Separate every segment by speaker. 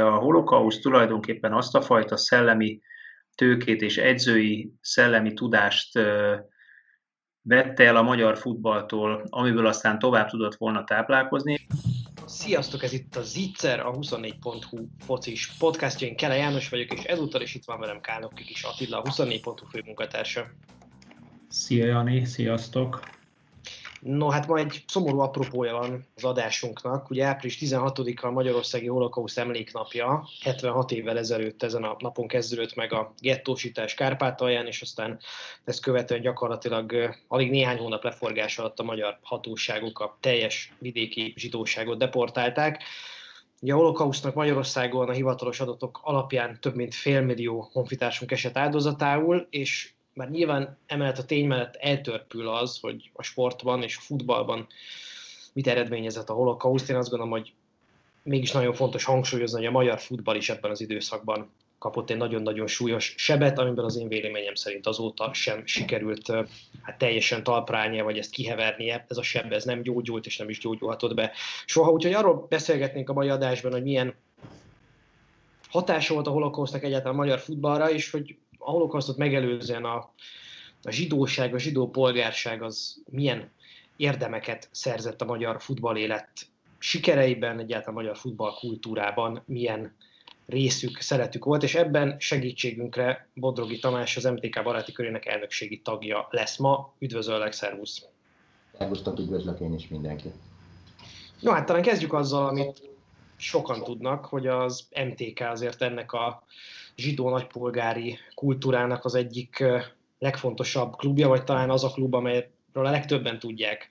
Speaker 1: A holokauszt tulajdonképpen azt a fajta szellemi tőkét és edzői szellemi tudást vette el a magyar futballtól, amiből aztán tovább tudott volna táplálkozni.
Speaker 2: Sziasztok, ez itt a Zicser, a 24.hu focis podcastja. Én Kele János vagyok, és ezúttal is itt van velem Kálnok Kis Attila, a 24.hu főmunkatársa.
Speaker 1: Szia Jani, sziasztok!
Speaker 2: No, hát ma egy szomorú apropója van az adásunknak. Ugye április 16-a a Magyarországi Holokauszt emléknapja, 76 évvel ezelőtt ezen a napon kezdődött meg a gettósítás Kárpátalján, és aztán ezt követően gyakorlatilag alig néhány hónap leforgás alatt a magyar hatóságok a teljes vidéki zsidóságot deportálták. Ugye a holokausznak Magyarországon a hivatalos adatok alapján több mint félmillió honfitársunk esett áldozatául, és már nyilván emellett a tény mellett eltörpül az, hogy a sportban és a futballban mit eredményezett a holokauszt. Én azt gondolom, hogy mégis nagyon fontos hangsúlyozni, hogy a magyar futball is ebben az időszakban kapott egy nagyon-nagyon súlyos sebet, amiben az én véleményem szerint azóta sem sikerült hát teljesen talprálnia, vagy ezt kihevernie. Ez a seb ez nem gyógyult, és nem is gyógyulhatott be soha. Úgyhogy arról beszélgetnénk a mai adásban, hogy milyen hatása volt a holokausznak egyáltalán a magyar futballra, és hogy a holokausztot megelőzően a, a zsidóság, a zsidó polgárság az milyen érdemeket szerzett a magyar futballélet sikereiben, egyáltalán a magyar futballkultúrában, milyen részük, szeretük volt, és ebben segítségünkre Bodrogi Tamás, az MTK baráti körének elnökségi tagja lesz ma. Üdvözöllek, szervusz!
Speaker 3: Szervusztok, üdvözlök én is mindenki!
Speaker 2: No, hát talán kezdjük azzal, amit sokan tudnak, hogy az MTK azért ennek a zsidó nagypolgári kultúrának az egyik legfontosabb klubja, vagy talán az a klub, amelyről a legtöbben tudják,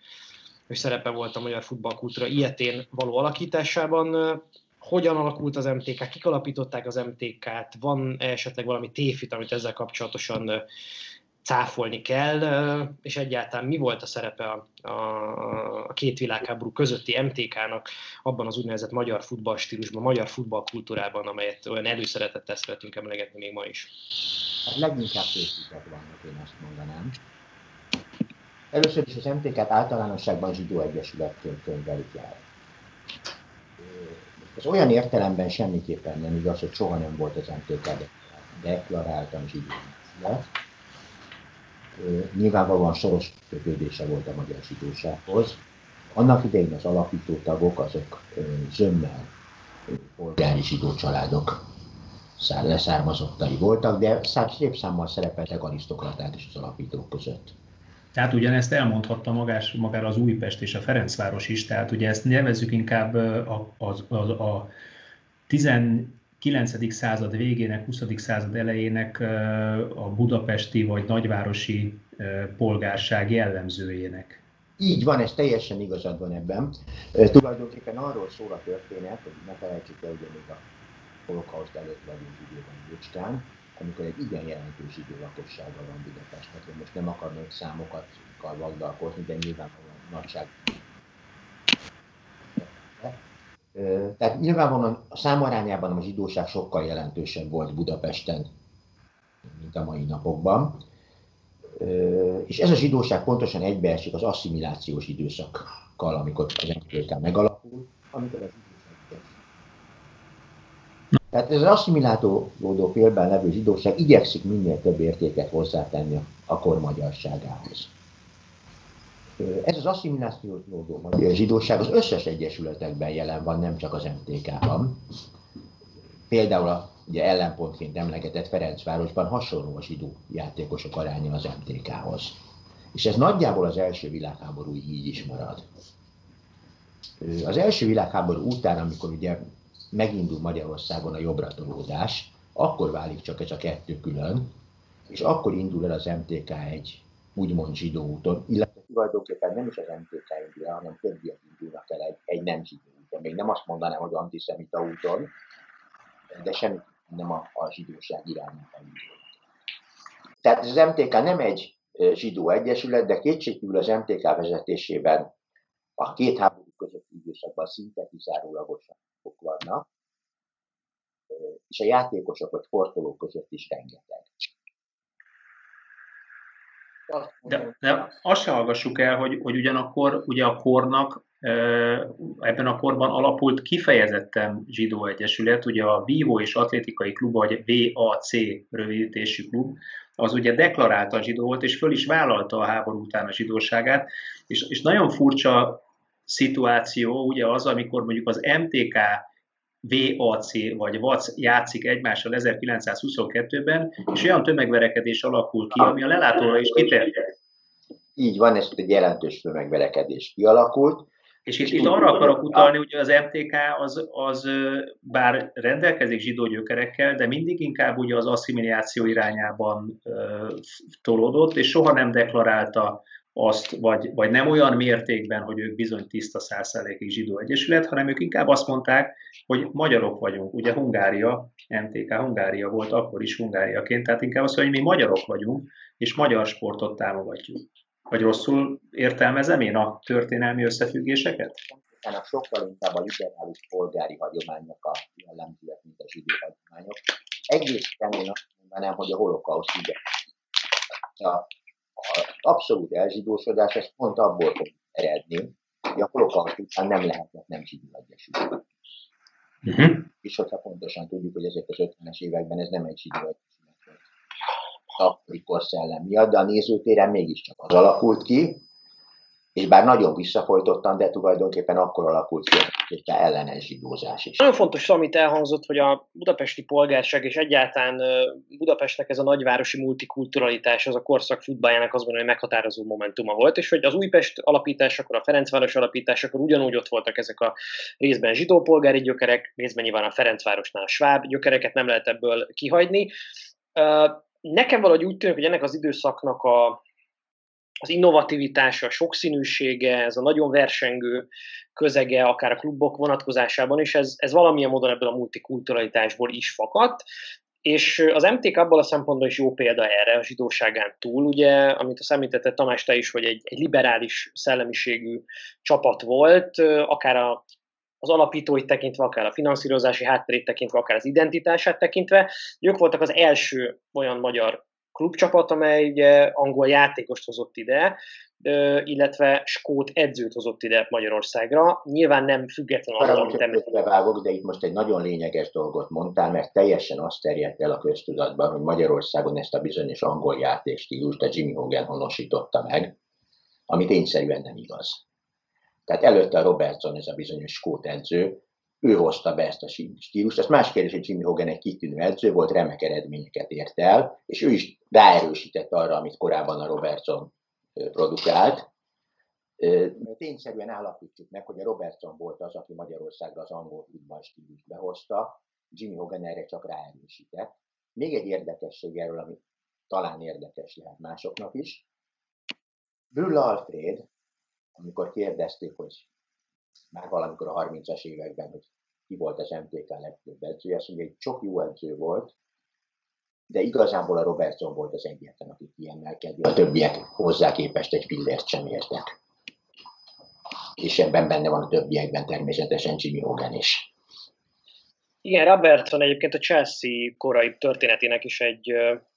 Speaker 2: hogy szerepe volt a magyar futballkultúra ilyetén való alakításában. Hogyan alakult az MTK, kik alapították az MTK-t, van esetleg valami tévhit, amit ezzel kapcsolatosan cáfolni kell, és egyáltalán mi volt a szerepe a, a, a két világháború közötti MTK-nak abban az úgynevezett magyar futballstílusban, magyar futballkultúrában, amelyet olyan előszeretettel szeretünk emlegetni még ma is.
Speaker 3: Hát leginkább készített vannak, én azt mondanám. Először is az MTK-t általánosságban zsidó egyesületként könyvelik el. Ez olyan értelemben semmiképpen nem igaz, hogy soha nem volt az MTK deklaráltan zsidó nyilvánvalóan szoros kötődése volt a magyar zsidósághoz. Annak idején az alapító tagok azok zömmel polgári zsidó családok leszármazottai voltak, de szép számmal szerepeltek arisztokraták is az alapítók között.
Speaker 1: Tehát ugyanezt elmondhatta magás, magára az Újpest és a Ferencváros is, tehát ugye ezt nevezzük inkább a, a, a, a 9. század végének, 20. század elejének a budapesti vagy nagyvárosi polgárság jellemzőjének.
Speaker 3: Így van, ez teljesen igazad van ebben. Tulajdonképpen arról szól a történet, hogy ne felejtsük el, hogy még a holokauszt előtt vagyunk időben Bocskán, amikor egy igen jelentős idő lakossága van Budapestnek. Én most nem akarnék számokat vagdalkozni, de nyilvánvalóan nagyság tehát nyilvánvalóan a számarányában a zsidóság sokkal jelentősebb volt Budapesten, mint a mai napokban. És ez a zsidóság pontosan egybeesik az asszimilációs időszakkal, amikor az MTK megalapul, amikor az tehát ez az asszimilálódó félben levő zsidóság igyekszik minél több értéket hozzátenni a kor magyarságához. Ez az asszimilációs magyar zsidóság az összes egyesületekben jelen van, nem csak az MTK-ban. Például a ugye ellenpontként emlegetett Ferencvárosban hasonló a zsidó játékosok aránya az MTK-hoz. És ez nagyjából az első világháború így is marad. Az első világháború után, amikor ugye megindul Magyarországon a jobbratolódás, akkor válik csak ez a kettő külön, és akkor indul el az MTK egy úgymond zsidó úton, illetve tulajdonképpen nem is az MTK indul el, hanem többiek indulnak el egy, egy nem zsidó úton. Még nem azt mondanám, hogy antiszemita úton, de semmi nem a, a zsidóság irányába indul. Tehát az MTK nem egy zsidó egyesület, de kétségkívül az MTK vezetésében a két háború közötti időszakban szinte kizárólagosan vannak, és a játékosok vagy sportolók között is rengeteg.
Speaker 1: De, de azt se hallgassuk el, hogy, hogy ugyanakkor ugye a kornak ebben a korban alapult kifejezetten zsidó egyesület, ugye a Vívó és Atlétikai Klub, vagy VAC rövidítésű klub, az ugye deklarálta zsidó volt, és föl is vállalta a háború után a zsidóságát, és, és nagyon furcsa szituáció ugye az, amikor mondjuk az MTK VAC vagy VAC játszik egymással 1922-ben, és olyan tömegverekedés alakul ki, ami a lelátóra is kiterjed.
Speaker 3: Így van, ez egy jelentős tömegverekedés kialakult,
Speaker 1: és itt, itt arra akarok utalni, hogy az MTK az, az bár rendelkezik zsidó gyökerekkel, de mindig inkább ugye az asszimiláció irányában uh, tolódott, és soha nem deklarálta azt, vagy, vagy nem olyan mértékben, hogy ők bizony tiszta százszerékig zsidó egyesület, hanem ők inkább azt mondták, hogy magyarok vagyunk. Ugye Hungária, MTK Hungária volt akkor is Hungáriaként, tehát inkább azt hogy mi magyarok vagyunk, és magyar sportot támogatjuk. Vagy rosszul értelmezem én a történelmi összefüggéseket?
Speaker 3: Ennek sokkal inkább a liberális polgári hagyományok a jellemzőek, mint a zsidó hagyományok. Egészen én azt mondanám, hogy a holokauszt. A, a abszolút elzsidósodás, ez pont abból fog eredni, hogy a holokauszt után nem lehetett nem zsidó egyesület. Uh-huh. És hogyha pontosan tudjuk, hogy ezek az 50-es években ez nem egy zsidó egyesület akkori korszellem miatt, de a nézőtéren mégiscsak az alakult ki, és bár nagyon visszafolytottan, de tulajdonképpen akkor alakult ki egy ellenes zsidózás is.
Speaker 2: Nagyon fontos, amit elhangzott, hogy a budapesti polgárság és egyáltalán Budapestnek ez a nagyvárosi multikulturalitás, az a korszak futballjának azt gondolom, hogy meghatározó momentuma volt, és hogy az Újpest alapításakor, a Ferencváros alapításakor ugyanúgy ott voltak ezek a részben zsidó polgári gyökerek, részben nyilván a Ferencvárosnál a sváb gyökereket nem lehet ebből kihagyni nekem valahogy úgy tűnik, hogy ennek az időszaknak a, az innovativitása, a sokszínűsége, ez a nagyon versengő közege, akár a klubok vonatkozásában is, ez, ez valamilyen módon ebből a multikulturalitásból is fakadt, és az MTK abból a szempontból is jó példa erre a zsidóságán túl, ugye, amit a szemlítette Tamás te is, hogy egy, egy liberális szellemiségű csapat volt, akár a az alapítóit tekintve, akár a finanszírozási hátterét tekintve, akár az identitását tekintve. Ők voltak az első olyan magyar klubcsapat, amely ugye angol játékost hozott ide, illetve skót edzőt hozott ide Magyarországra. Nyilván nem független
Speaker 3: attól, amit említettem. vágok, de itt most egy nagyon lényeges dolgot mondtál, mert teljesen azt terjedt el a köztudatban, hogy Magyarországon ezt a bizonyos angol játékstílust a Jimmy Hogan honosította meg, ami tényszerűen nem igaz. Tehát előtte a Robertson, ez a bizonyos skót edző, ő hozta be ezt a stílust. Ez más kérdés, hogy Jimmy Hogan egy kitűnő edző volt, remek eredményeket ért el, és ő is ráerősített arra, amit korábban a Robertson produkált. Tényszerűen állapítjuk meg, hogy a Robertson volt az, aki Magyarországra az angol futball stílust behozta, Jimmy Hogan erre csak ráerősített. Még egy érdekesség erről, ami talán érdekes lehet másoknak is. Brüll Alfred, amikor kérdezték, hogy már valamikor a 30-as években, hogy ki volt az MTK legtöbb edzője, azt mondja, hogy sok jó edző volt, de igazából a Robertson volt az egyetlen, aki kiemelkedő. A többiek hozzá képest egy pillért sem értek. És ebben benne van a többiekben természetesen Jimmy Hogan is.
Speaker 2: Igen, Robertson egyébként a Chelsea korai történetének is egy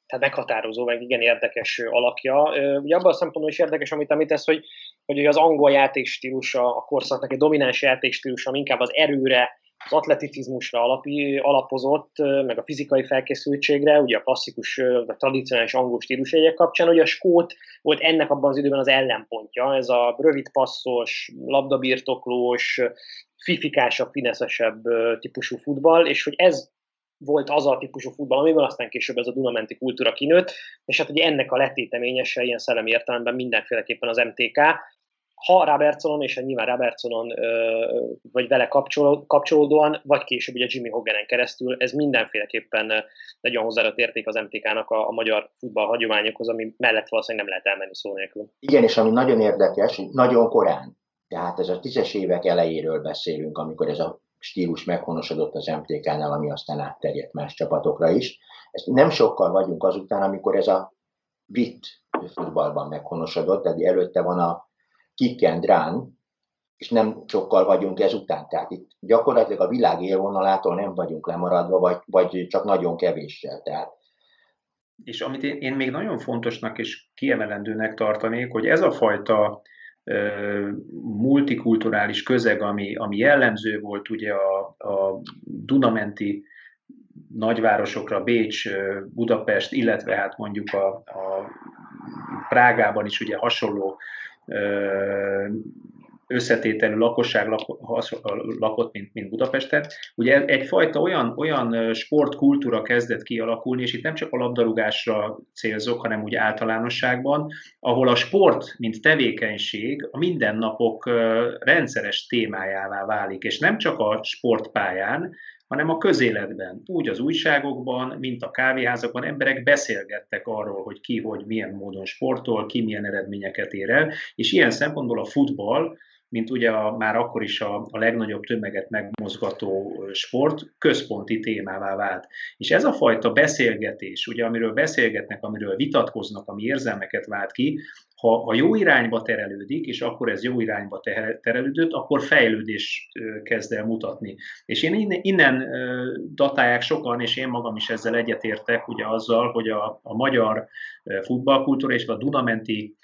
Speaker 2: tehát meghatározó, meg igen érdekes alakja. Ugye abban a szempontból is érdekes, amit említesz, hogy, hogy az angol játékstílusa, a korszaknak egy domináns játékstílusa, ami inkább az erőre, az atleticizmusra alapi, alapozott, meg a fizikai felkészültségre, ugye a klasszikus, vagy tradicionális angol stílus egyek kapcsán, hogy a skót volt ennek abban az időben az ellenpontja, ez a rövid passzos, labdabirtoklós, fifikásabb, fineszesebb típusú futball, és hogy ez volt az a típusú futball, amiből aztán később ez a Dunamenti kultúra kinőtt, és hát ugye ennek a letéteményese ilyen szellemi értelemben mindenféleképpen az MTK, ha Robertsonon, és nyilván Robertsonon, vagy vele kapcsolódóan, vagy később ugye Jimmy Hoganen keresztül, ez mindenféleképpen egy olyan hozzáadott érték az MTK-nak a, a magyar futball hagyományokhoz, ami mellett valószínűleg nem lehet elmenni szó nélkül.
Speaker 3: Igen, és ami nagyon érdekes, nagyon korán, tehát ez a tízes évek elejéről beszélünk, amikor ez a stílus meghonosodott az MTK-nál, ami aztán átterjedt más csapatokra is. Ezt nem sokkal vagyunk azután, amikor ez a brit futballban meghonosodott, tehát előtte van a kick and run, és nem sokkal vagyunk ezután. Tehát itt gyakorlatilag a világ élvonalától nem vagyunk lemaradva, vagy, vagy csak nagyon kevéssel. Tehát
Speaker 1: és amit én, én még nagyon fontosnak és kiemelendőnek tartanék, hogy ez a fajta multikulturális közeg, ami, ami jellemző volt ugye a, a Dunamenti nagyvárosokra, Bécs, Budapest, illetve hát mondjuk a, a Prágában is ugye hasonló összetételű lakosság lakott, mint, mint Budapesten. Ugye egyfajta olyan, olyan sportkultúra kezdett kialakulni, és itt nem csak a labdarúgásra célzok, hanem úgy általánosságban, ahol a sport, mint tevékenység a mindennapok rendszeres témájává válik, és nem csak a sportpályán, hanem a közéletben, úgy az újságokban, mint a kávéházakban emberek beszélgettek arról, hogy ki, hogy milyen módon sportol, ki milyen eredményeket ér el, és ilyen szempontból a futball mint ugye a, már akkor is a, a legnagyobb tömeget megmozgató sport, központi témává vált. És ez a fajta beszélgetés, ugye amiről beszélgetnek, amiről vitatkoznak, ami érzelmeket vált ki, ha, ha jó irányba terelődik, és akkor ez jó irányba terelődött, akkor fejlődés kezd el mutatni. És én innen, innen datálják sokan, és én magam is ezzel egyetértek, ugye azzal, hogy a, a magyar futballkultúra és a Dunamenti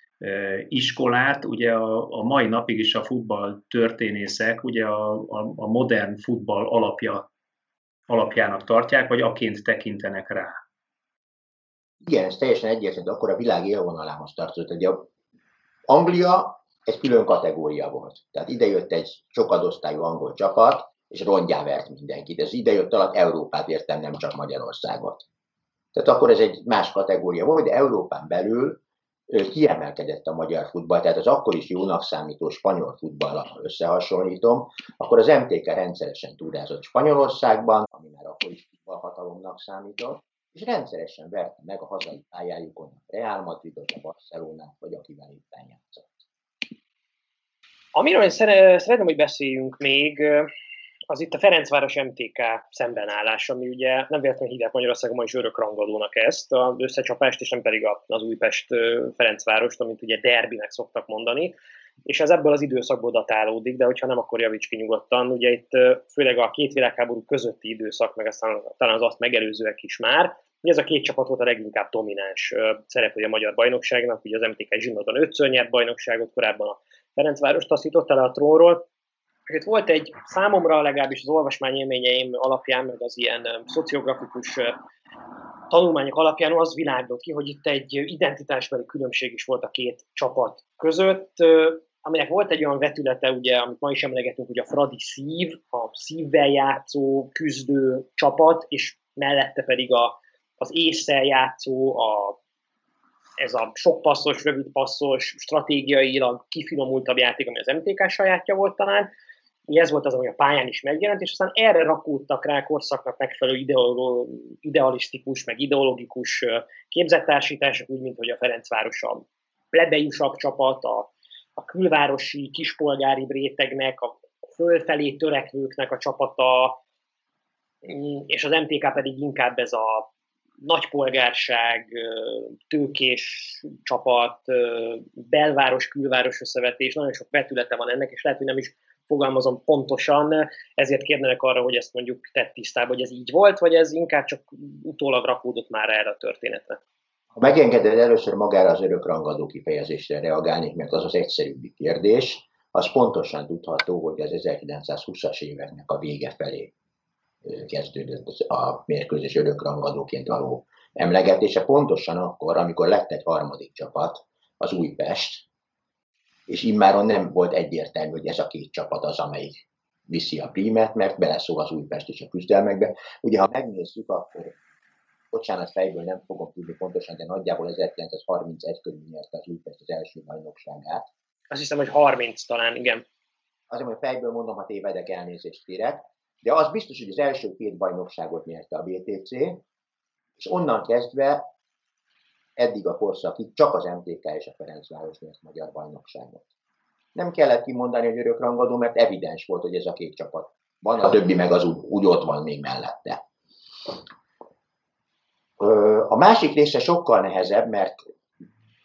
Speaker 1: iskolát, ugye a, a mai napig is a futball történészek, ugye a, a, a modern futball alapja, alapjának tartják, vagy aként tekintenek rá.
Speaker 3: Igen, ez teljesen egyértelmű, akkor a világ élvonalához tartozott. Ugye Anglia egy külön kategória volt. Tehát idejött egy sokadosztályú angol csapat, és rongyá vert mindenkit. Ez idejött alatt Európát értem, nem csak Magyarországot. Tehát akkor ez egy más kategória volt, de Európán belül kiemelkedett a magyar futball, tehát az akkor is jónak számító spanyol futballal összehasonlítom, akkor az MTK rendszeresen túrázott Spanyolországban, ami már akkor is futballhatalomnak számított, és rendszeresen verte meg a hazai pályájukon a Real Madridot, a Barcelonát, vagy akivel éppen játszott.
Speaker 2: Amiről én szeretném, hogy beszéljünk még, az itt a Ferencváros MTK szembenállás, ami ugye nem véletlenül hívják Magyarországon ma is rangadónak ezt, az összecsapást, és nem pedig az Újpest Ferencvárost, amit ugye derbinek szoktak mondani, és ez ebből az időszakból datálódik, de hogyha nem, akkor javíts ki nyugodtan. Ugye itt főleg a két világháború közötti időszak, meg aztán talán az azt megelőzőek is már, Ugye ez a két csapat volt a leginkább domináns szereplője a magyar bajnokságnak, ugye az MTK Zsinodon ötször nyert bajnokságot, korábban a Ferencváros taszította le a trónról, itt volt egy számomra legalábbis az olvasmány élményeim alapján, meg az ilyen szociografikus tanulmányok alapján az világzott ki, hogy itt egy identitásbeli különbség is volt a két csapat között, aminek volt egy olyan vetülete, ugye, amit ma is emlegetünk, hogy a Fradi szív, a szívvel játszó, küzdő csapat, és mellette pedig a, az észsel játszó, a, ez a sok passzos, rövid passzos, stratégiailag kifinomultabb játék, ami az MTK sajátja volt talán, ez volt az, ami a pályán is megjelent, és aztán erre rakódtak rá korszaknak megfelelő idealisztikus, meg ideológikus képzettársítások, úgy, mint hogy a Ferencváros a plebejusabb csapat, a, a külvárosi kispolgári rétegnek, a fölfelé törekvőknek a csapata, mm, és az MTK pedig inkább ez a nagypolgárság, tőkés csapat, belváros-külváros összevetés, nagyon sok vetülete van ennek, és lehet, hogy nem is fogalmazom pontosan, ezért kérnenek arra, hogy ezt mondjuk tett tisztába, hogy ez így volt, vagy ez inkább csak utólag rakódott már erre a történetre.
Speaker 3: Ha megengeded, először magára az örökrangadó kifejezésre reagálni, mert az az egyszerűbbi kérdés. Az pontosan tudható, hogy az 1920-as éveknek a vége felé kezdődött a mérkőzés örökrangadóként való emlegetése, pontosan akkor, amikor lett egy harmadik csapat, az Újpest, és immáron nem volt egyértelmű, hogy ez a két csapat az, amelyik viszi a prímet, mert beleszól az Újpest is a küzdelmekbe. Ugye, ha megnézzük, akkor bocsánat, fejből nem fogom tudni pontosan, de nagyjából 1931 körül nyerte az Újpest az első bajnokságát.
Speaker 2: Azt hiszem, hogy 30 talán, igen.
Speaker 3: Azért, hogy fejből mondom, ha tévedek, elnézést kérek. De az biztos, hogy az első két bajnokságot nyerte a BTC, és onnan kezdve eddig a korszakig csak az MTK és a Ferencváros nyert magyar bajnokságot. Nem kellett kimondani, hogy örök rangadó, mert evidens volt, hogy ez a két csapat van, a többi meg az úgy, úgy ott van még mellette. A másik része sokkal nehezebb, mert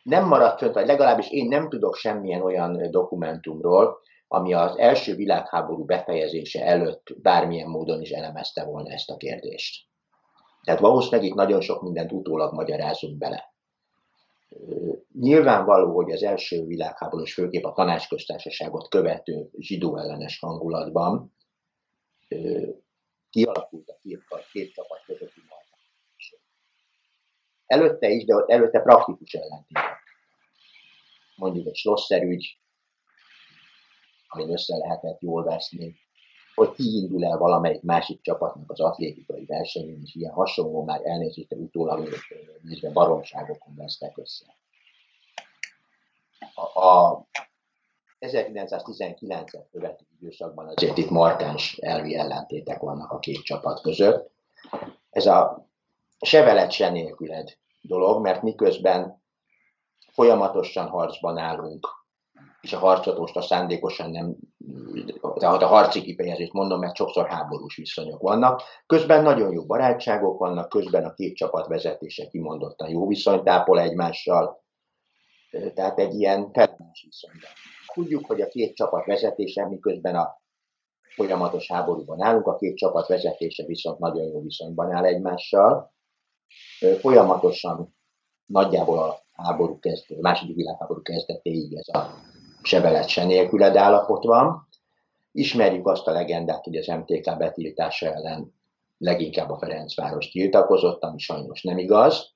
Speaker 3: nem maradt fönt, vagy legalábbis én nem tudok semmilyen olyan dokumentumról, ami az első világháború befejezése előtt bármilyen módon is elemezte volna ezt a kérdést. Tehát valószínűleg itt nagyon sok mindent utólag magyarázunk bele. Nyilvánvaló, hogy az első világháború és főképp a tanácsköztársaságot követő zsidó ellenes hangulatban kialakult a két, a csapat közötti Előtte is, de előtte praktikus ellentétek. Mondjuk egy Schlosser ügy, amin össze lehetett jól veszni, hogy kiindul el valamelyik másik csapatnak az atlétikai versenyén, és ilyen hasonló már elnézést, utólag nézve baromságokon vesztek össze. A, a 1919-et követő időszakban azért itt markáns elvi ellentétek vannak a két csapat között. Ez a se veled, se nélküled dolog, mert miközben folyamatosan harcban állunk, és a harcot most a szándékosan nem, tehát a harci kifejezést mondom, mert sokszor háborús viszonyok vannak. Közben nagyon jó barátságok vannak, közben a két csapat vezetése kimondottan jó viszonyt ápol egymással, tehát egy ilyen felmás viszonyban. Tudjuk, hogy a két csapat vezetése, miközben a folyamatos háborúban állunk, a két csapat vezetése viszont nagyon jó viszonyban áll egymással. Folyamatosan nagyjából a háború kezdő, a második világháború kezdetéig ez a se veled, se nélküled állapot van. Ismerjük azt a legendát, hogy az MTK betiltása ellen leginkább a Ferencváros tiltakozott, ami sajnos nem igaz.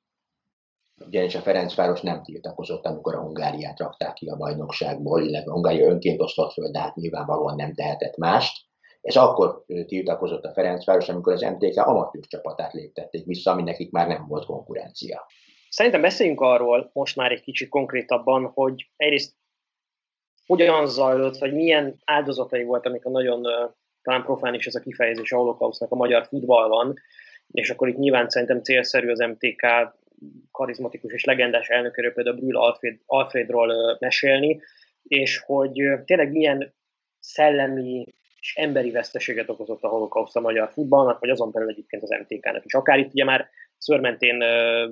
Speaker 3: Ugyanis a Ferencváros nem tiltakozott, amikor a Hungáriát rakták ki a bajnokságból, illetve a Hungária önként osztott föl, de hát nyilvánvalóan nem tehetett mást. Ez akkor tiltakozott a Ferencváros, amikor az MTK amatőr csapatát léptették vissza, ami nekik már nem volt konkurencia.
Speaker 2: Szerintem beszéljünk arról most már egy kicsit konkrétabban, hogy egyrészt hogyan zajlott, vagy milyen áldozatai volt, a nagyon talán profán is ez a kifejezés a holokausznak a magyar futballban, és akkor itt nyilván szerintem célszerű az MTK karizmatikus és legendás elnökéről, például Brühl Alfred, Alfredról mesélni, és hogy tényleg milyen szellemi és emberi veszteséget okozott a holokauszt a magyar futballnak, vagy azon belül egyébként az MTK-nak is. Akár itt ugye már szörmentén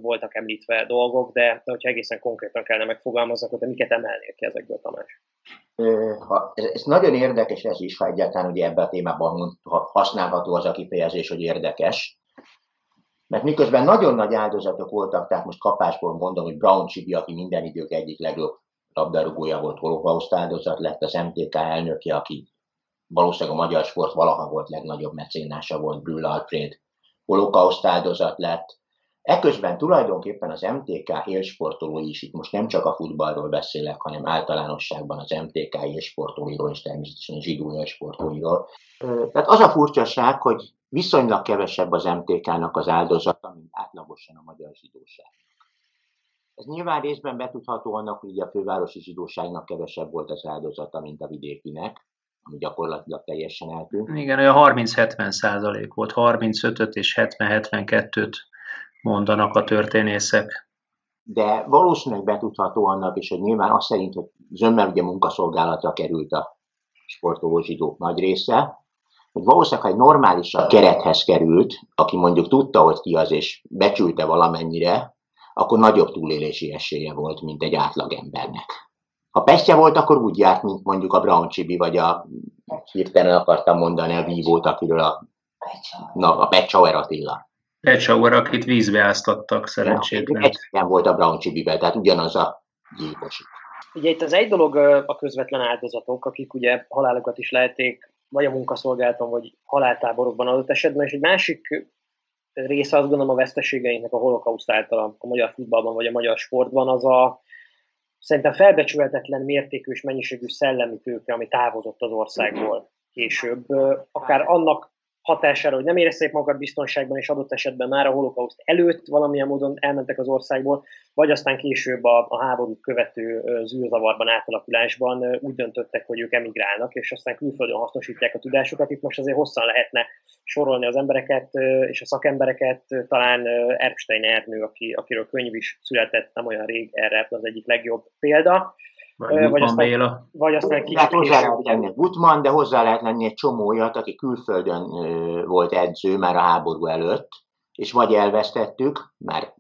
Speaker 2: voltak említve dolgok, de hogyha egészen konkrétan kellene megfogalmazni, akkor te miket emelnél ki ezekből, Tamás?
Speaker 3: Ha, ez, ez nagyon érdekes ez is, ha egyáltalán ugye ebben a témában használható az a kifejezés, hogy érdekes. Mert miközben nagyon nagy áldozatok voltak, tehát most kapásból mondom, hogy Brown Csibi, aki minden idők egyik legjobb labdarúgója volt, holokauszt áldozat lett, az MTK elnöke, aki valószínűleg a magyar sport valaha volt legnagyobb mecénása volt, Brühl Alfred, holokauszt áldozat lett, Eközben tulajdonképpen az MTK élsportolói is, itt most nem csak a futballról beszélek, hanem általánosságban az MTK élsportolóiról és természetesen a zsidó élsportolóiról. Tehát az a furcsaság, hogy viszonylag kevesebb az MTK-nak az áldozata, mint átlagosan a magyar zsidóság. Ez nyilván részben betudható annak, hogy a fővárosi zsidóságnak kevesebb volt az áldozata, mint a vidékinek, ami gyakorlatilag teljesen eltűnt.
Speaker 1: Igen, olyan 30-70 százalék volt, 35 és 70-72-t mondanak a történészek.
Speaker 3: De valószínűleg betudható annak is, hogy nyilván azt szerint, hogy zömmel ugye munkaszolgálatra került a sportoló zsidók nagy része, hogy valószínűleg, ha egy normálisan kerethez került, aki mondjuk tudta, hogy ki az, és becsülte valamennyire, akkor nagyobb túlélési esélye volt, mint egy átlagembernek. Ha pestje volt, akkor úgy járt, mint mondjuk a Brown Csibi, vagy a hirtelen akartam mondani a vívót, akiről a, na, a Pecsauer Attila.
Speaker 1: Pecsauer, akit vízbe áztattak szerencsétlen.
Speaker 3: Egyszerűen volt a Brown Csibivel, tehát ugyanaz a gyilkos.
Speaker 2: Ugye itt az egy dolog a közvetlen áldozatok, akik ugye halálokat is leheték, vagy a munkaszolgálaton, vagy haláltáborokban adott esetben, és egy másik része azt gondolom a veszteségeinknek a holokauszt által a magyar futballban, vagy a magyar sportban, az a szerintem felbecsülhetetlen mértékű és mennyiségű szellemi tőke, ami távozott az országból később. Akár annak hatására, hogy nem érezték magukat biztonságban, és adott esetben már a holokauszt előtt valamilyen módon elmentek az országból, vagy aztán később a, a háborút követő zűrzavarban, átalakulásban úgy döntöttek, hogy ők emigrálnak, és aztán külföldön hasznosítják a tudásukat. Itt most azért hosszan lehetne sorolni az embereket és a szakembereket, talán Erbstein Ernő, aki, akiről könyv is született nem olyan rég, erre az egyik legjobb példa.
Speaker 1: Vagy, vagy aztán, Béla.
Speaker 2: Vagy aztán
Speaker 3: kicsit hát hozzá lehet lenni Gutman, de hozzá lehet lenni egy csomó olyat, aki külföldön volt edző már a háború előtt, és vagy elvesztettük, már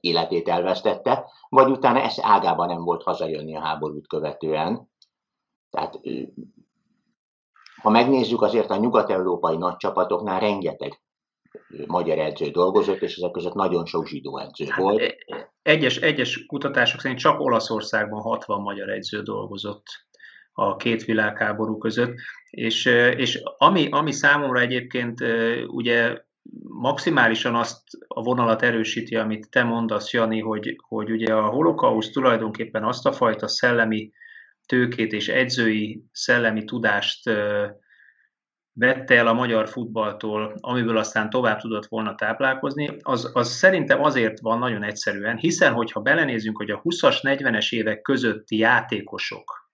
Speaker 3: életét elvesztette, vagy utána ez ágában nem volt hazajönni a háborút követően. Tehát ha megnézzük azért a nyugat-európai nagy csapatoknál rengeteg magyar edző dolgozott, és ezek között nagyon sok zsidó edző hát volt. E,
Speaker 1: egyes, egyes kutatások szerint csak Olaszországban 60 magyar edző dolgozott a két világháború között, és, és ami, ami számomra egyébként ugye maximálisan azt a vonalat erősíti, amit te mondasz, Jani, hogy, hogy ugye a holokauszt tulajdonképpen azt a fajta szellemi tőkét és edzői szellemi tudást vette el a magyar futballtól, amiből aztán tovább tudott volna táplálkozni, az, az szerintem azért van nagyon egyszerűen, hiszen hogyha belenézünk, hogy a 20-as, 40-es évek közötti játékosok,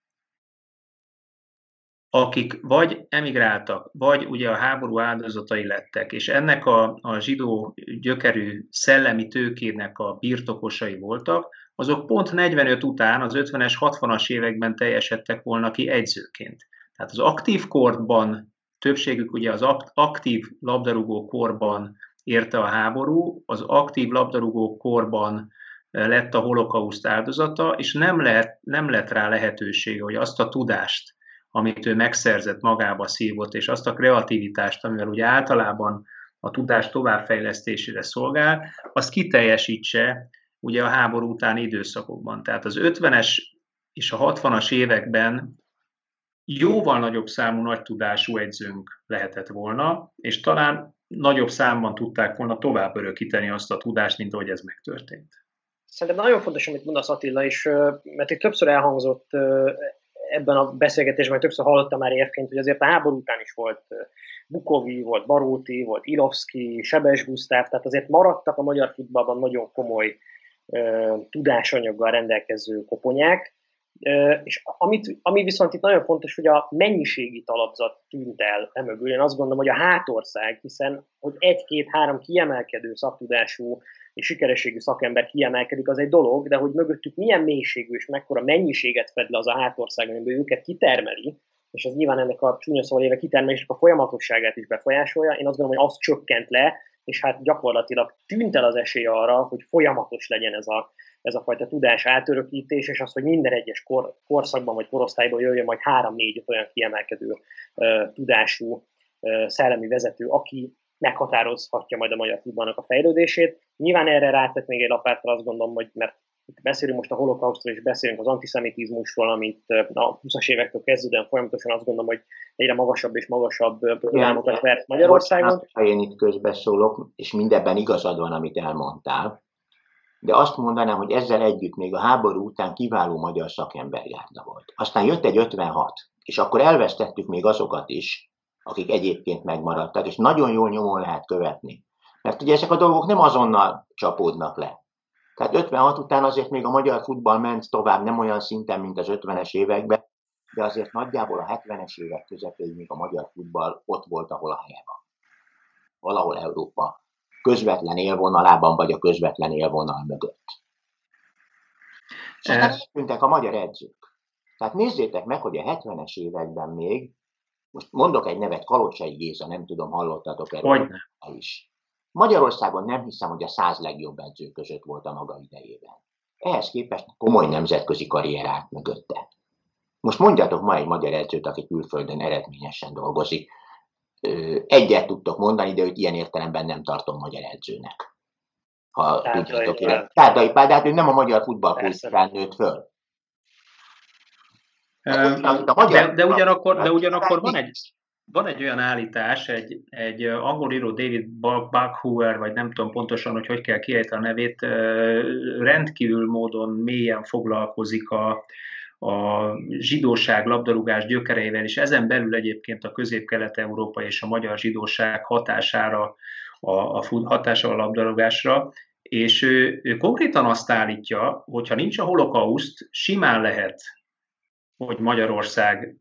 Speaker 1: akik vagy emigráltak, vagy ugye a háború áldozatai lettek, és ennek a, a zsidó gyökerű szellemi tőkének a birtokosai voltak, azok pont 45 után, az 50-es, 60-as években teljesedtek volna ki egyzőként. Tehát az aktív korban, többségük ugye az aktív labdarúgó korban érte a háború, az aktív labdarúgó korban eh, lett a holokauszt áldozata, és nem, lehet, nem lett rá lehetősége, hogy azt a tudást, amit ő megszerzett, magába szívott, és azt a kreativitást, amivel ugye általában a tudás továbbfejlesztésére szolgál, azt kiteljesítse ugye a háború utáni időszakokban. Tehát az 50-es és a 60-as években jóval nagyobb számú nagy tudású edzőnk lehetett volna, és talán nagyobb számban tudták volna tovább örökíteni azt a tudást, mint ahogy ez megtörtént.
Speaker 2: Szerintem nagyon fontos, amit mondasz Attila, és mert itt többször elhangzott ebben a beszélgetésben többször hallottam már érként, hogy azért a háború után is volt Bukovi, volt Baróti, volt Ilovski, Sebes Gusztáv, tehát azért maradtak a magyar futballban nagyon komoly tudásanyaggal rendelkező koponyák, és amit, ami viszont itt nagyon fontos, hogy a mennyiségi talapzat tűnt el emögül. Én azt gondolom, hogy a hátország, hiszen hogy egy-két-három kiemelkedő szaktudású és sikerességű szakember kiemelkedik, az egy dolog, de hogy mögöttük milyen mélységű és mekkora mennyiséget fed le az a hátország, amiben őket kitermeli, és ez nyilván ennek a csúnya szóval éve kitermelésnek a folyamatosságát is befolyásolja. Én azt gondolom, hogy az csökkent le, és hát gyakorlatilag tűnt el az esély arra, hogy folyamatos legyen ez a, ez a fajta tudás átörökítés, és az, hogy minden egyes kor, korszakban vagy korosztályban jöjjön majd három-négy olyan kiemelkedő uh, tudású uh, szellemi vezető, aki meghatározhatja majd a magyar futballnak a fejlődését. Nyilván erre rátett még egy lapátra azt gondolom, hogy mert beszélünk most a holokausztról, és beszélünk az antiszemitizmusról, amit a 20-as évektől kezdődően folyamatosan azt gondolom, hogy egyre magasabb és magasabb programokat vert Magyarországon.
Speaker 3: Ha én itt közbeszólok, és mindebben igazad van, amit elmondtál, de azt mondanám, hogy ezzel együtt még a háború után kiváló magyar szakemberjárda volt. Aztán jött egy 56, és akkor elvesztettük még azokat is, akik egyébként megmaradtak, és nagyon jól nyomon lehet követni. Mert ugye ezek a dolgok nem azonnal csapódnak le. Tehát 56 után azért még a magyar futball ment tovább, nem olyan szinten, mint az 50-es években, de azért nagyjából a 70-es évek közepéig még a magyar futball ott volt, ahol a helye van. Valahol Európa közvetlen élvonalában, vagy a közvetlen élvonal mögött. És aztán eltűntek a magyar edzők. Tehát nézzétek meg, hogy a 70-es években még most mondok egy nevet, Kalocsai Géza, nem tudom, hallottatok erről is. Magyarországon nem hiszem, hogy a száz legjobb edző között volt a maga idejében. Ehhez képest komoly nemzetközi karrierát mögötte. Most mondjatok ma egy magyar edzőt, aki külföldön eredményesen dolgozik. Egyet tudtok mondani, de őt ilyen értelemben nem tartom magyar edzőnek. Ha tudjátok, Tárdai Pál, de hát ő nem a magyar futballkultúrán nőtt föl.
Speaker 1: De, de, ugyanakkor, de ugyanakkor van egy, van egy olyan állítás, egy, egy angol író David Buckhuer, vagy nem tudom pontosan, hogy hogy kell kiejteni a nevét, rendkívül módon mélyen foglalkozik a, a zsidóság labdarúgás gyökereivel, és ezen belül egyébként a közép-kelet-európa és a magyar zsidóság hatására, a, a hatása a labdarúgásra, és ő, ő konkrétan azt állítja, hogy ha nincs a holokauszt, simán lehet hogy Magyarország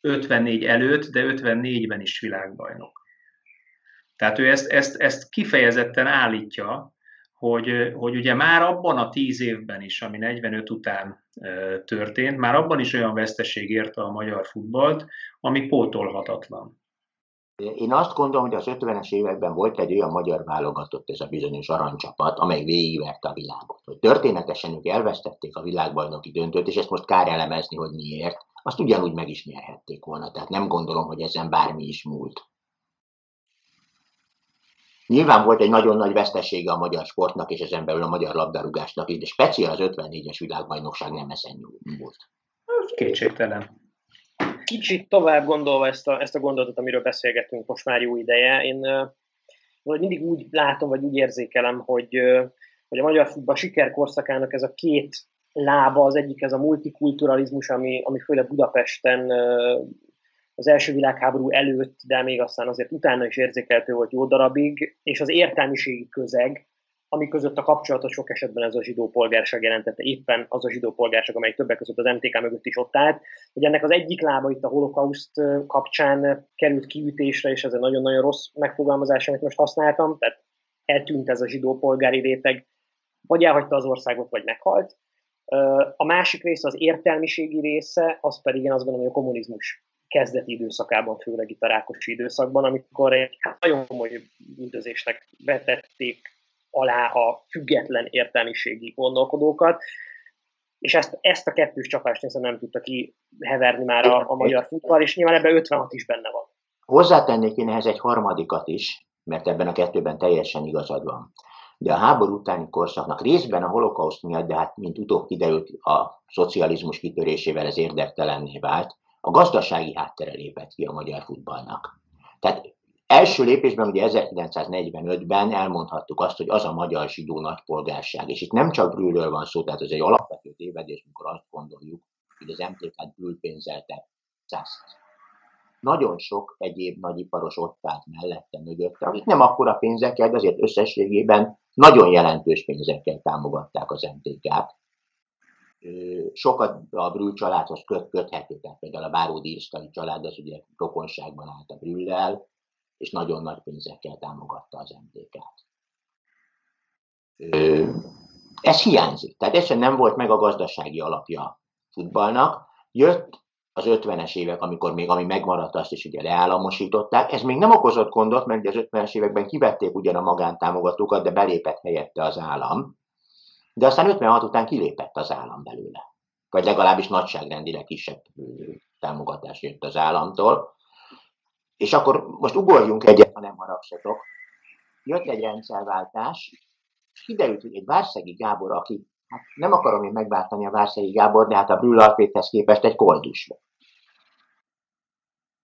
Speaker 1: 54 előtt, de 54-ben is világbajnok. Tehát ő ezt, ezt, ezt kifejezetten állítja, hogy, hogy ugye már abban a tíz évben is, ami 45 után történt, már abban is olyan veszteség érte a magyar futballt, ami pótolhatatlan.
Speaker 3: Én azt gondolom, hogy az 50-es években volt egy olyan magyar válogatott, ez a bizonyos aranycsapat, amely végigverte a világot. Hogy történetesen ők elvesztették a világbajnoki döntőt, és ezt most kár elemezni, hogy miért, azt ugyanúgy meg is nyerhették volna. Tehát nem gondolom, hogy ezen bármi is múlt. Nyilván volt egy nagyon nagy vesztesége a magyar sportnak és ezen belül a magyar labdarúgásnak is, de speciál az 54-es világbajnokság nem ezen nyúlt.
Speaker 1: Kétségtelen.
Speaker 2: Kicsit tovább gondolva ezt a, ezt a gondolatot, amiről beszélgetünk most már jó ideje, én uh, mindig úgy látom, vagy úgy érzékelem, hogy, hogy a magyar futball sikerkorszakának ez a két lába, az egyik ez a multikulturalizmus, ami, ami főleg Budapesten az első világháború előtt, de még aztán azért utána is érzékelhető volt jó darabig, és az értelmiségi közeg, ami között a kapcsolatot sok esetben ez a zsidó polgárság jelentette, éppen az a zsidó polgárság, amely többek között az MTK mögött is ott állt, hogy ennek az egyik lába itt a holokauszt kapcsán került kiütésre, és ez egy nagyon-nagyon rossz megfogalmazás, amit most használtam, tehát eltűnt ez a zsidó polgári réteg, vagy elhagyta az országot, vagy meghalt. A másik része, az értelmiségi része, az pedig én azt gondolom, hogy a kommunizmus kezdeti időszakában, főleg itt a Rákosi időszakban, amikor egy nagyon komoly üldözésnek vetették alá a független értelmiségi gondolkodókat, és ezt, ezt a kettős csapást nézve nem tudta kiheverni már a, a magyar futball, és nyilván ebben 56 is benne van.
Speaker 3: Hozzátennék én ehhez egy harmadikat is, mert ebben a kettőben teljesen igazad van. De a háború utáni korszaknak részben a holokauszt miatt, de hát mint utóbb kiderült, a szocializmus kitörésével ez érdektelenné vált, a gazdasági háttere lépett ki a magyar futballnak. Tehát első lépésben ugye 1945-ben elmondhattuk azt, hogy az a magyar zsidó nagypolgárság, és itt nem csak Brüllről van szó, tehát ez egy alapvető tévedés, mikor azt gondoljuk, hogy az MTK-t Brüll Nagyon sok egyéb nagyiparos ott állt mellette, mögötte, akik nem akkora pénzekkel, de azért összességében nagyon jelentős pénzekkel támogatták az MTK-t sokat a Brühl családhoz köt, köthető, tehát például a Báródi Irskai család az ugye rokonságban állt a Brüllel, és nagyon nagy pénzekkel támogatta az MTK-t. Ez hiányzik. Tehát egyszerűen nem volt meg a gazdasági alapja futballnak. Jött az 50-es évek, amikor még ami megmaradt, azt is ugye leállamosították. Ez még nem okozott gondot, mert az 50-es években kivették ugyan a magántámogatókat, de belépett helyette az állam. De aztán 56 után kilépett az állam belőle. Vagy legalábbis nagyságrendileg kisebb támogatás jött az államtól. És akkor most ugorjunk egyet, ha nem haragsatok. Jött egy rendszerváltás, és kiderült, hogy egy Várszegi Gábor, aki, hát nem akarom én megváltani a Várszegi Gábor, de hát a Brüll képest egy koldus volt.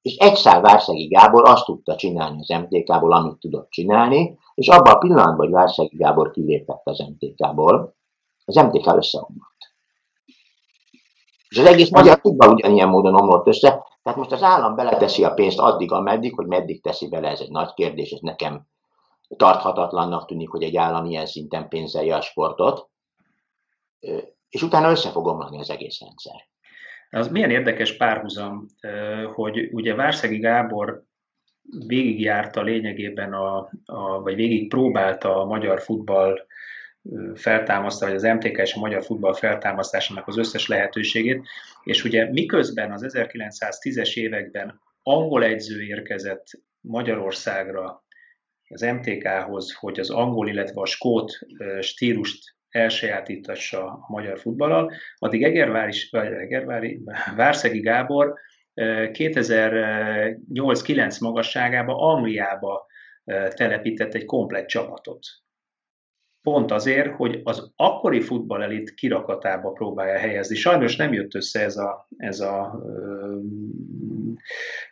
Speaker 3: És egy szál Várszegi Gábor azt tudta csinálni az MTK-ból, amit tudott csinálni, és abban a pillanatban, hogy Várszegi Gábor kilépett az MTK-ból, az MTK összeomlott. És az egész magyar tudva ugyanilyen módon omlott össze, tehát most az állam beleteszi a pénzt addig, ameddig, hogy meddig teszi bele, ez egy nagy kérdés, ez nekem tarthatatlannak tűnik, hogy egy állam ilyen szinten pénzelje a sportot, és utána össze fog omlani az egész rendszer.
Speaker 1: Az milyen érdekes párhuzam, hogy ugye Várszegi Gábor végigjárta lényegében, a, a, vagy végig próbálta a magyar futball feltámasztva, vagy az MTK és a magyar futball feltámasztásának az összes lehetőségét, és ugye miközben az 1910-es években angol egyző érkezett Magyarországra az MTK-hoz, hogy az angol, illetve a skót stílust elsajátítassa a magyar futballal, addig Egervári, vagy Egervári, Várszegi Gábor 2008-9 magasságába Angliába telepített egy komplett csapatot. Pont azért, hogy az akkori futballelit kirakatába próbálja helyezni. Sajnos nem jött össze ez a, ez a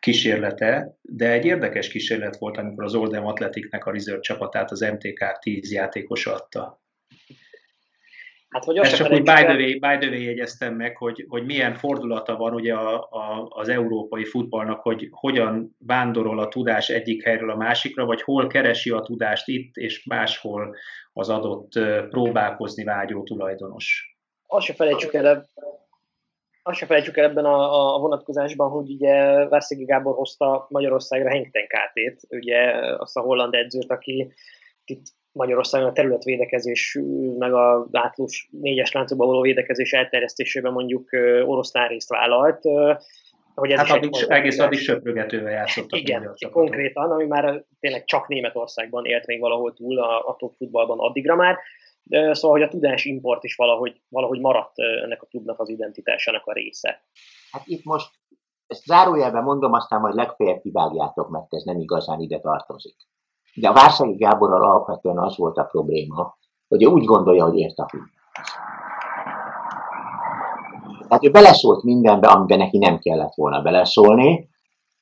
Speaker 1: kísérlete, de egy érdekes kísérlet volt, amikor az Oldham Athleticnek a reserve csapatát az MTK 10 játékos adta. Hát, hogy Ezt csak úgy by the, way, by the way jegyeztem meg, hogy, hogy milyen fordulata van ugye a, a, az európai futballnak, hogy hogyan vándorol a tudás egyik helyről a másikra, vagy hol keresi a tudást itt és máshol az adott próbálkozni vágyó tulajdonos.
Speaker 2: Azt se felejtsük el, azt se felejtsük el ebben a, a vonatkozásban, hogy ugye Várszegi Gábor hozta Magyarországra Henkten Kátét, ugye azt a holland edzőt, aki itt Magyarországon a területvédekezés, meg a átlós négyes láncokban való védekezés elterjesztésében mondjuk oroszlán részt vállalt.
Speaker 1: Hogy ez hát addig, egész addig söprögetővel játszottak.
Speaker 2: Igen, konkrétan, ami már tényleg csak Németországban élt még valahol túl a, a top futballban addigra már. Szóval, hogy a tudás import is valahogy, valahogy maradt ennek a tudnak az identitásának a része.
Speaker 3: Hát itt most ezt zárójelben mondom, aztán majd legfeljebb kivágjátok, mert ez nem igazán ide tartozik. De a Várszegi Gáborral alapvetően az volt a probléma, hogy ő úgy gondolja, hogy ért a futball. Tehát ő beleszólt mindenbe, amiben neki nem kellett volna beleszólni,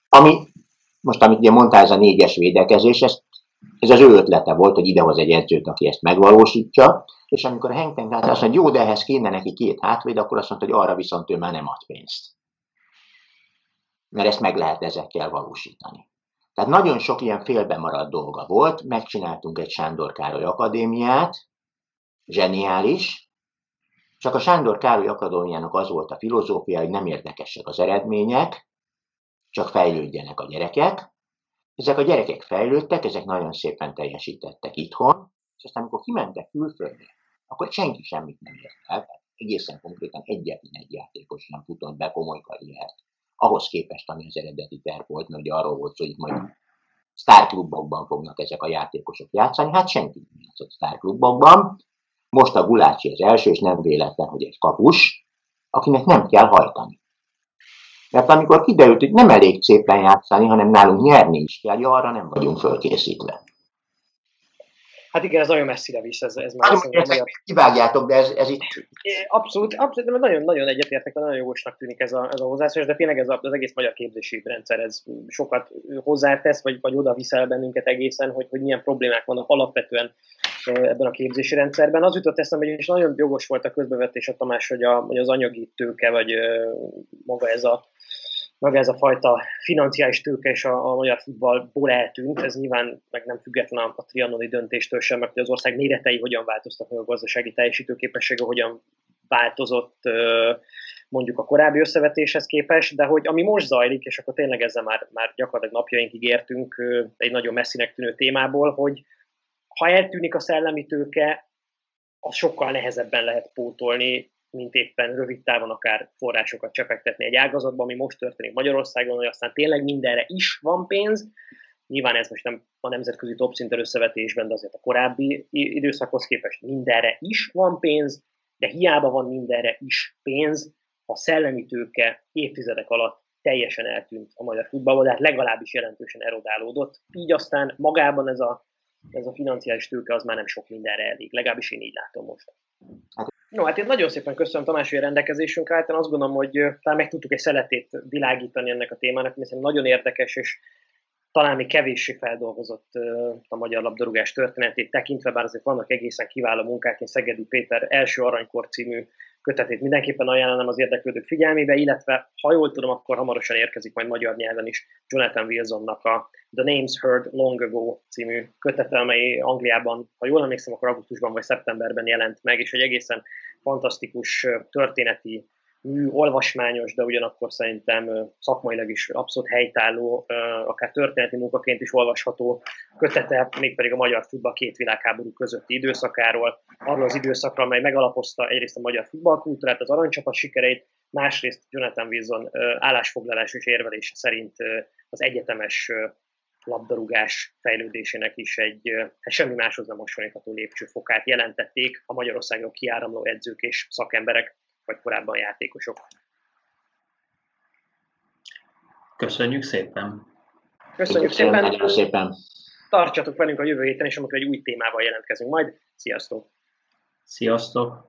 Speaker 3: ami, most amit ugye mondtál, ez a négyes védekezés, ez, ez az ő ötlete volt, hogy idehoz egy edzőt, aki ezt megvalósítja, és amikor a Henk Tank azt mondja, jó, de ehhez kéne neki két hátvéd, akkor azt mondta, hogy arra viszont ő már nem ad pénzt. Mert ezt meg lehet ezekkel valósítani. Tehát nagyon sok ilyen félbe maradt dolga volt, megcsináltunk egy Sándor Károly Akadémiát, zseniális, csak a Sándor Károly Akadémiának az volt a filozófia, hogy nem érdekesek az eredmények, csak fejlődjenek a gyerekek. Ezek a gyerekek fejlődtek, ezek nagyon szépen teljesítettek itthon, és aztán amikor kimentek külföldre, akkor senki semmit nem ért. Egészen konkrétan egyetlen egy játékos nem futott be komoly karriert. Ahhoz képest, ami az eredeti terv volt, mert ugye arról volt szó, hogy majd sztárklubokban fognak ezek a játékosok játszani, hát senki nem játszott sztárklubokban. Most a Gulácsi az első, és nem véletlen, hogy egy kapus, akinek nem kell hajtani. Mert amikor kiderült, hogy nem elég szépen játszani, hanem nálunk nyerni is kell, arra nem vagyunk fölkészítve.
Speaker 2: Hát igen, ez nagyon messzire visz, ez, ez már
Speaker 3: mondom, Kivágjátok, de ez, ez itt...
Speaker 2: Abszolút, abszolút, nagyon, nagyon egyetértek, nagyon jogosnak tűnik ez a, ez a hozzászólás, de tényleg ez a, az egész magyar képzési rendszer, ez sokat hozzátesz, vagy, vagy oda viszel bennünket egészen, hogy, hogy milyen problémák vannak alapvetően ebben a képzési rendszerben. Az jutott eszembe, hogy is nagyon jogos volt a közbevetés a Tamás, hogy, a, hogy az anyagi tőke, vagy maga ez a maga ez a fajta financiális tőke és a, a magyar futballból eltűnt. Ez nyilván meg nem független a, trianoni döntéstől sem, mert az ország méretei hogyan változtak, meg a gazdasági teljesítőképessége hogyan változott mondjuk a korábbi összevetéshez képest, de hogy ami most zajlik, és akkor tényleg ezzel már, már gyakorlatilag napjainkig értünk egy nagyon messzinek tűnő témából, hogy ha eltűnik a szellemi tőke, az sokkal nehezebben lehet pótolni, mint éppen rövid távon akár forrásokat csepegtetni egy ágazatba, ami most történik Magyarországon, hogy aztán tényleg mindenre is van pénz. Nyilván ez most nem a nemzetközi top szinten összevetésben, de azért a korábbi időszakhoz képest mindenre is van pénz, de hiába van mindenre is pénz, a szellemi tőke évtizedek alatt teljesen eltűnt a magyar futballban, de hát legalábbis jelentősen erodálódott. Így aztán magában ez a, ez a financiális tőke az már nem sok mindenre elég, legalábbis én így látom most. Hát No, hát én nagyon szépen köszönöm Tamás, hogy a rendelkezésünkre állt. Én azt gondolom, hogy talán meg tudtuk egy szeletét világítani ennek a témának, hiszen nagyon érdekes, és talán még kevéssé feldolgozott a magyar labdarúgás történetét tekintve, bár azért vannak egészen kiváló munkák. Én Szegedi Péter első aranykor című kötetét mindenképpen ajánlanám az érdeklődők figyelmébe, illetve ha jól tudom, akkor hamarosan érkezik majd magyar nyelven is Jonathan Wilsonnak a The Names Heard Long Ago című kötete, amely Angliában, ha jól emlékszem, akkor augusztusban vagy szeptemberben jelent meg, és egy egészen fantasztikus történeti mű, olvasmányos, de ugyanakkor szerintem szakmailag is abszolút helytálló, akár történeti munkaként is olvasható kötete, mégpedig a magyar futball két világháború közötti időszakáról, arról az időszakra, amely megalapozta egyrészt a magyar futballkultúrát, az aranycsapat sikereit, másrészt Jonathan Wilson állásfoglalás és érvelése szerint az egyetemes labdarúgás fejlődésének is egy hát semmi máshoz nem hasonlítható lépcsőfokát jelentették a Magyarországon kiáramló edzők és szakemberek vagy korábban játékosok.
Speaker 1: Köszönjük szépen!
Speaker 2: Köszönjük szépen!
Speaker 3: Nagyon szépen!
Speaker 2: Tartsatok velünk a jövő héten, és amikor egy új témával jelentkezünk majd. Sziasztok!
Speaker 1: Sziasztok!